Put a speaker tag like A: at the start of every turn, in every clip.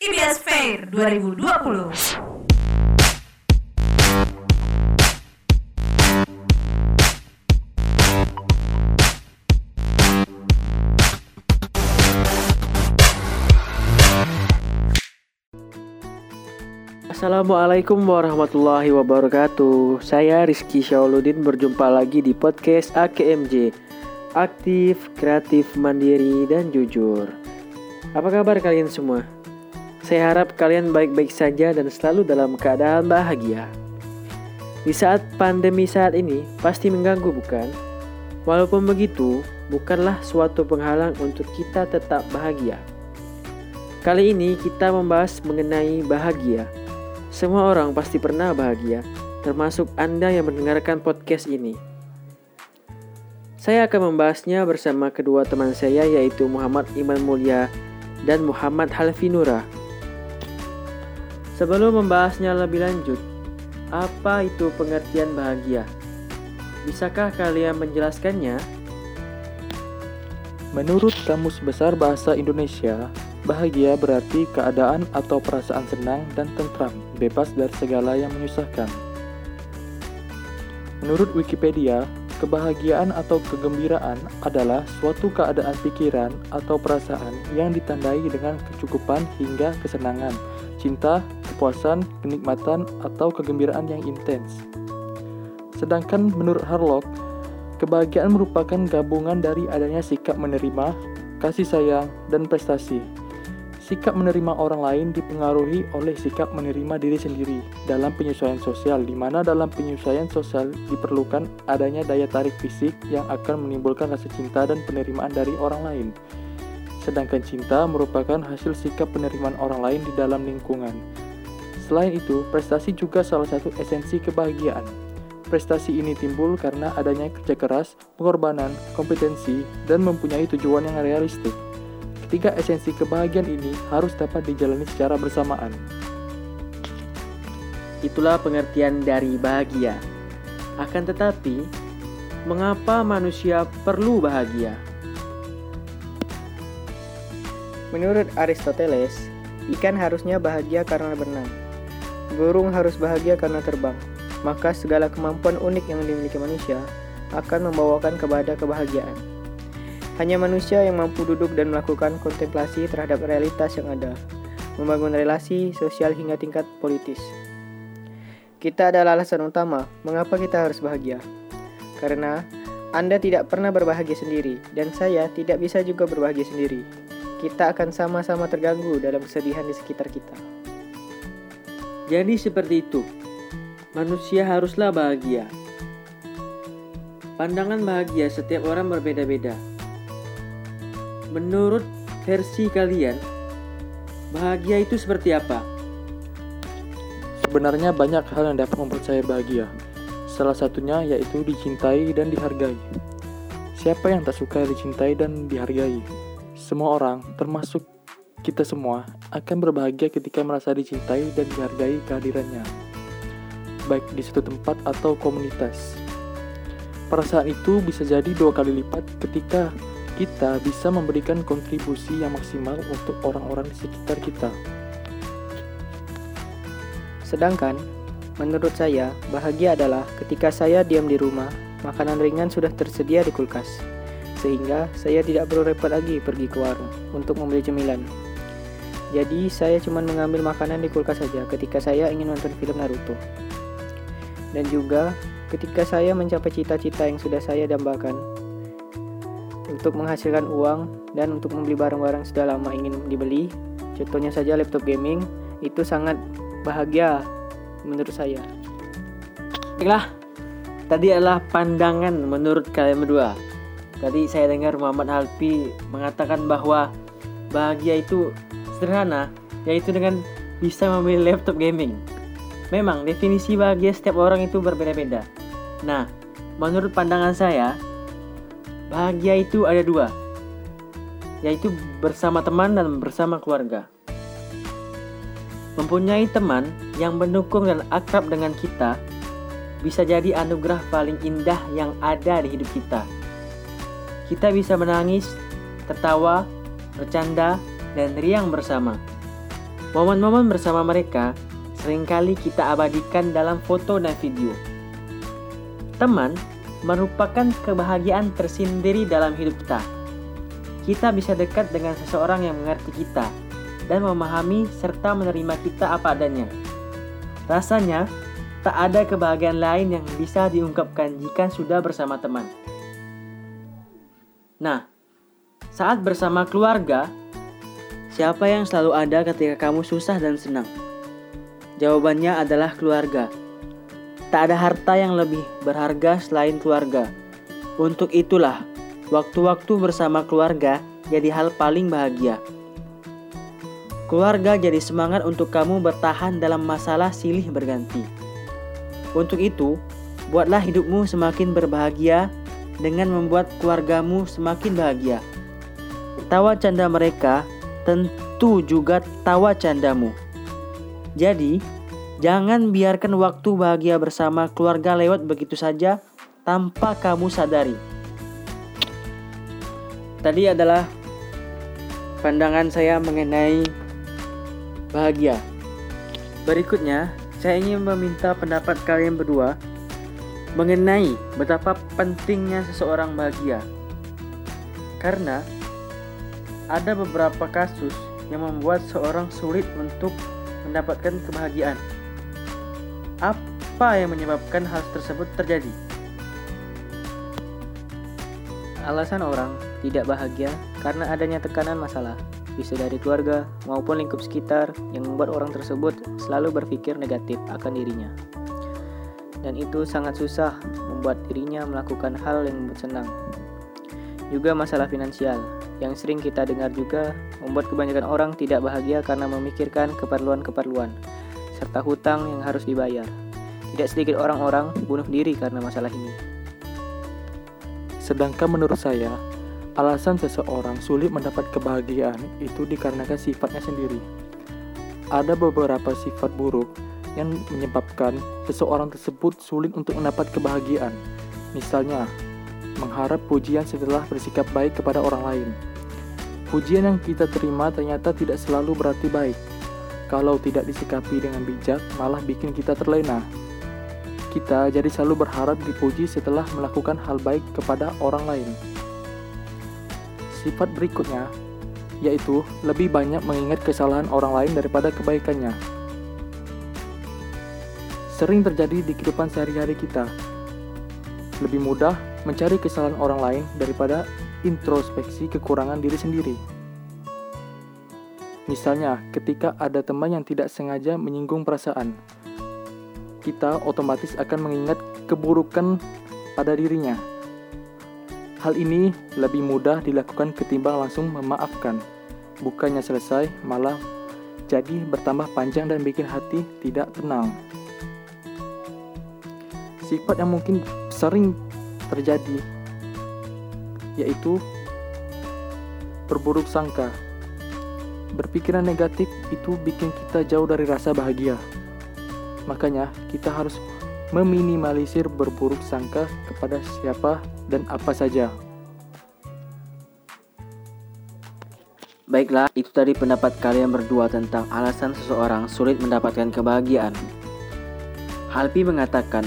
A: IBS Fair 2020.
B: Assalamualaikum warahmatullahi wabarakatuh Saya Rizky Syauluddin berjumpa lagi di podcast AKMJ Aktif, kreatif, mandiri, dan jujur Apa kabar kalian semua? Saya harap kalian baik-baik saja dan selalu dalam keadaan bahagia Di saat pandemi saat ini pasti mengganggu bukan? Walaupun begitu, bukanlah suatu penghalang untuk kita tetap bahagia Kali ini kita membahas mengenai bahagia semua orang pasti pernah bahagia, termasuk Anda yang mendengarkan podcast ini. Saya akan membahasnya bersama kedua teman saya yaitu Muhammad Iman Mulia dan Muhammad Halfi Nura. Sebelum membahasnya lebih lanjut, apa itu pengertian bahagia? Bisakah kalian menjelaskannya?
C: Menurut Kamus Besar Bahasa Indonesia, Bahagia berarti keadaan atau perasaan senang dan tentram, bebas dari segala yang menyusahkan. Menurut Wikipedia, kebahagiaan atau kegembiraan adalah suatu keadaan pikiran atau perasaan yang ditandai dengan kecukupan hingga kesenangan, cinta, kepuasan, kenikmatan, atau kegembiraan yang intens. Sedangkan menurut Harlock, kebahagiaan merupakan gabungan dari adanya sikap menerima, kasih sayang, dan prestasi Sikap menerima orang lain dipengaruhi oleh sikap menerima diri sendiri dalam penyesuaian sosial, di mana dalam penyesuaian sosial diperlukan adanya daya tarik fisik yang akan menimbulkan rasa cinta dan penerimaan dari orang lain. Sedangkan cinta merupakan hasil sikap penerimaan orang lain di dalam lingkungan. Selain itu, prestasi juga salah satu esensi kebahagiaan. Prestasi ini timbul karena adanya kerja keras, pengorbanan, kompetensi, dan mempunyai tujuan yang realistik. Ketiga esensi kebahagiaan ini harus dapat dijalani secara bersamaan.
B: Itulah pengertian dari bahagia. Akan tetapi, mengapa manusia perlu bahagia?
D: Menurut Aristoteles, ikan harusnya bahagia karena berenang. Burung harus bahagia karena terbang. Maka segala kemampuan unik yang dimiliki manusia akan membawakan kepada kebahagiaan. Hanya manusia yang mampu duduk dan melakukan kontemplasi terhadap realitas yang ada, membangun relasi sosial hingga tingkat politis. Kita adalah alasan utama mengapa kita harus bahagia. Karena Anda tidak pernah berbahagia sendiri, dan saya tidak bisa juga berbahagia sendiri. Kita akan sama-sama terganggu dalam kesedihan di sekitar kita.
B: Jadi seperti itu, manusia haruslah bahagia. Pandangan bahagia setiap orang berbeda-beda Menurut versi kalian, bahagia itu seperti apa?
C: Sebenarnya banyak hal yang dapat membuat saya bahagia. Salah satunya yaitu dicintai dan dihargai. Siapa yang tak suka dicintai dan dihargai? Semua orang, termasuk kita semua, akan berbahagia ketika merasa dicintai dan dihargai kehadirannya, baik di suatu tempat atau komunitas. Perasaan itu bisa jadi dua kali lipat ketika kita bisa memberikan kontribusi yang maksimal untuk orang-orang di sekitar kita.
D: Sedangkan, menurut saya, bahagia adalah ketika saya diam di rumah, makanan ringan sudah tersedia di kulkas, sehingga saya tidak perlu repot lagi pergi ke warung untuk membeli cemilan. Jadi, saya cuma mengambil makanan di kulkas saja ketika saya ingin nonton film Naruto. Dan juga ketika saya mencapai cita-cita yang sudah saya dambakan, untuk menghasilkan uang dan untuk membeli barang-barang sudah lama ingin dibeli. Contohnya saja laptop gaming itu sangat bahagia menurut saya.
B: Baiklah, tadi adalah pandangan menurut kalian berdua. Tadi saya dengar Muhammad Alpi mengatakan bahwa bahagia itu sederhana, yaitu dengan bisa membeli laptop gaming. Memang definisi bahagia setiap orang itu berbeda-beda. Nah, menurut pandangan saya, Bahagia itu ada dua, yaitu bersama teman dan bersama keluarga. Mempunyai teman yang mendukung dan akrab dengan kita bisa jadi anugerah paling indah yang ada di hidup kita. Kita bisa menangis, tertawa, bercanda, dan riang bersama. Momen-momen bersama mereka sering kali kita abadikan dalam foto dan video. Teman merupakan kebahagiaan tersendiri dalam hidup kita. Kita bisa dekat dengan seseorang yang mengerti kita dan memahami serta menerima kita apa adanya. Rasanya, tak ada kebahagiaan lain yang bisa diungkapkan jika sudah bersama teman. Nah, saat bersama keluarga, siapa yang selalu ada ketika kamu susah dan senang? Jawabannya adalah keluarga. Tak ada harta yang lebih berharga selain keluarga. Untuk itulah, waktu-waktu bersama keluarga jadi hal paling bahagia. Keluarga jadi semangat untuk kamu bertahan dalam masalah silih berganti. Untuk itu, buatlah hidupmu semakin berbahagia dengan membuat keluargamu semakin bahagia. Tawa canda mereka tentu juga tawa candamu. Jadi, jangan biarkan waktu bahagia bersama keluarga lewat begitu saja tanpa kamu sadari. Tadi adalah pandangan saya mengenai bahagia. Berikutnya, saya ingin meminta pendapat kalian berdua mengenai betapa pentingnya seseorang bahagia. Karena ada beberapa kasus yang membuat seorang sulit untuk mendapatkan kebahagiaan. Apa yang menyebabkan hal tersebut terjadi?
D: Alasan orang tidak bahagia karena adanya tekanan masalah bisa dari keluarga maupun lingkup sekitar yang membuat orang tersebut selalu berpikir negatif akan dirinya. Dan itu sangat susah membuat dirinya melakukan hal yang membuat senang. Juga masalah finansial yang sering kita dengar juga membuat kebanyakan orang tidak bahagia karena memikirkan keperluan-keperluan serta hutang yang harus dibayar. Tidak sedikit orang-orang bunuh diri karena masalah ini.
C: Sedangkan menurut saya, Alasan seseorang sulit mendapat kebahagiaan itu dikarenakan sifatnya sendiri. Ada beberapa sifat buruk yang menyebabkan seseorang tersebut sulit untuk mendapat kebahagiaan. Misalnya, mengharap pujian setelah bersikap baik kepada orang lain. Pujian yang kita terima ternyata tidak selalu berarti baik. Kalau tidak disikapi dengan bijak, malah bikin kita terlena. Kita jadi selalu berharap dipuji setelah melakukan hal baik kepada orang lain. Sifat berikutnya yaitu lebih banyak mengingat kesalahan orang lain daripada kebaikannya. Sering terjadi di kehidupan sehari-hari kita. Lebih mudah mencari kesalahan orang lain daripada introspeksi kekurangan diri sendiri. Misalnya, ketika ada teman yang tidak sengaja menyinggung perasaan, kita otomatis akan mengingat keburukan pada dirinya Hal ini lebih mudah dilakukan ketimbang langsung memaafkan. Bukannya selesai, malah jadi bertambah panjang dan bikin hati tidak tenang. Sifat yang mungkin sering terjadi yaitu berburuk sangka. Berpikiran negatif itu bikin kita jauh dari rasa bahagia. Makanya, kita harus meminimalisir berburuk sangka kepada siapa dan apa saja.
B: Baiklah, itu tadi pendapat kalian berdua tentang alasan seseorang sulit mendapatkan kebahagiaan. Halpi mengatakan,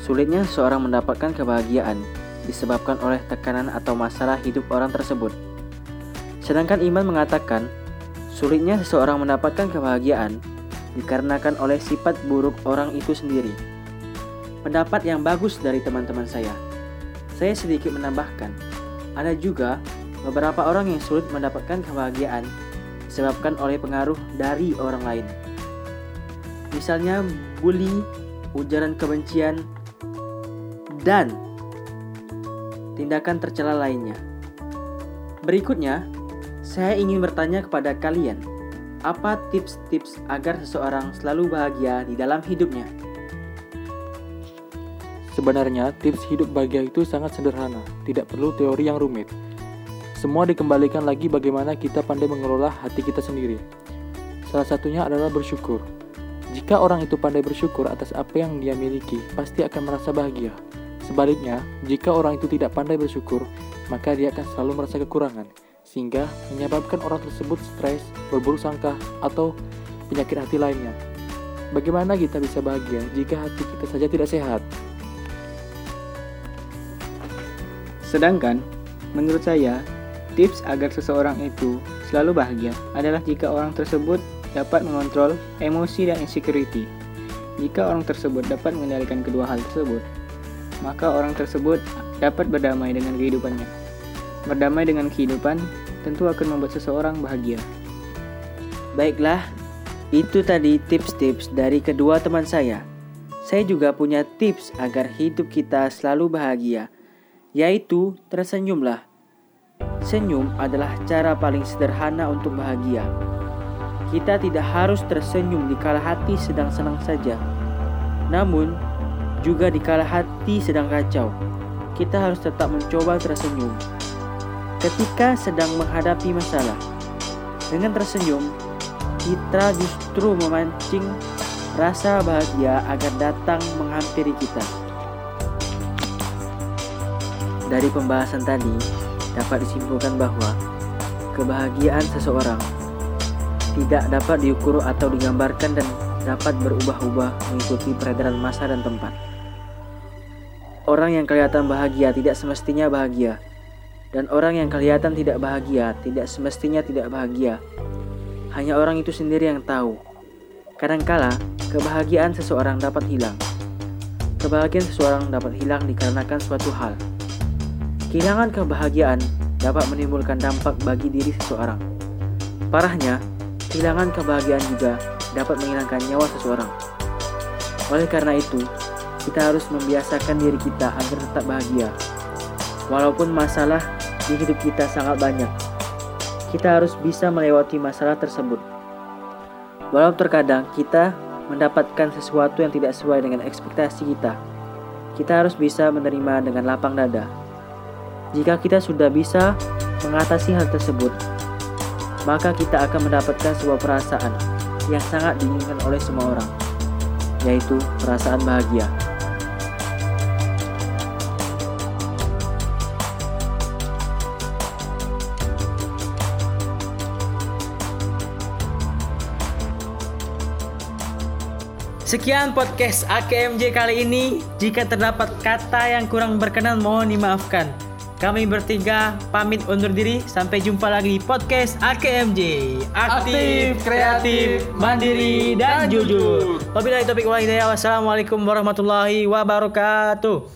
B: sulitnya seseorang mendapatkan kebahagiaan disebabkan oleh tekanan atau masalah hidup orang tersebut. Sedangkan Iman mengatakan, sulitnya seseorang mendapatkan kebahagiaan dikarenakan oleh sifat buruk orang itu sendiri. Pendapat yang bagus dari teman-teman saya. Saya sedikit menambahkan, ada juga beberapa orang yang sulit mendapatkan kebahagiaan disebabkan oleh pengaruh dari orang lain. Misalnya bully, ujaran kebencian, dan tindakan tercela lainnya. Berikutnya, saya ingin bertanya kepada kalian, apa tips-tips agar seseorang selalu bahagia di dalam hidupnya?
C: Sebenarnya, tips hidup bahagia itu sangat sederhana, tidak perlu teori yang rumit. Semua dikembalikan lagi bagaimana kita pandai mengelola hati kita sendiri. Salah satunya adalah bersyukur. Jika orang itu pandai bersyukur atas apa yang dia miliki, pasti akan merasa bahagia. Sebaliknya, jika orang itu tidak pandai bersyukur, maka dia akan selalu merasa kekurangan, sehingga menyebabkan orang tersebut stres, berburuk sangka, atau penyakit hati lainnya. Bagaimana kita bisa bahagia jika hati kita saja tidak sehat?
D: Sedangkan, menurut saya, tips agar seseorang itu selalu bahagia adalah jika orang tersebut dapat mengontrol emosi dan insecurity. Jika orang tersebut dapat mengendalikan kedua hal tersebut, maka orang tersebut dapat berdamai dengan kehidupannya. Berdamai dengan kehidupan tentu akan membuat seseorang bahagia.
B: Baiklah, itu tadi tips-tips dari kedua teman saya. Saya juga punya tips agar hidup kita selalu bahagia, yaitu tersenyumlah. Senyum adalah cara paling sederhana untuk bahagia. Kita tidak harus tersenyum di kala hati sedang senang saja. Namun, juga di kala hati sedang kacau. Kita harus tetap mencoba tersenyum. Ketika sedang menghadapi masalah, dengan tersenyum, kita justru memancing rasa bahagia agar datang menghampiri kita. Dari pembahasan tadi, dapat disimpulkan bahwa kebahagiaan seseorang tidak dapat diukur atau digambarkan dan dapat berubah-ubah mengikuti peredaran masa dan tempat. Orang yang kelihatan bahagia tidak semestinya bahagia, dan orang yang kelihatan tidak bahagia tidak semestinya tidak bahagia. Hanya orang itu sendiri yang tahu. Kadangkala, kebahagiaan seseorang dapat hilang. Kebahagiaan seseorang dapat hilang dikarenakan suatu hal. Kehilangan kebahagiaan dapat menimbulkan dampak bagi diri seseorang. Parahnya, kehilangan kebahagiaan juga dapat menghilangkan nyawa seseorang. Oleh karena itu, kita harus membiasakan diri kita agar tetap bahagia. Walaupun masalah di hidup kita sangat banyak, kita harus bisa melewati masalah tersebut. Walau terkadang kita mendapatkan sesuatu yang tidak sesuai dengan ekspektasi kita, kita harus bisa menerima dengan lapang dada. Jika kita sudah bisa mengatasi hal tersebut, maka kita akan mendapatkan sebuah perasaan yang sangat diinginkan oleh semua orang, yaitu perasaan bahagia.
A: Sekian podcast AKMJ kali ini. Jika terdapat kata yang kurang berkenan mohon dimaafkan. Kami bertiga pamit undur diri. Sampai jumpa lagi di podcast AKMJ. Aktif, kreatif, mandiri, dan jujur. Wabillahi taufiq wal hidayah. Wassalamualaikum warahmatullahi wabarakatuh.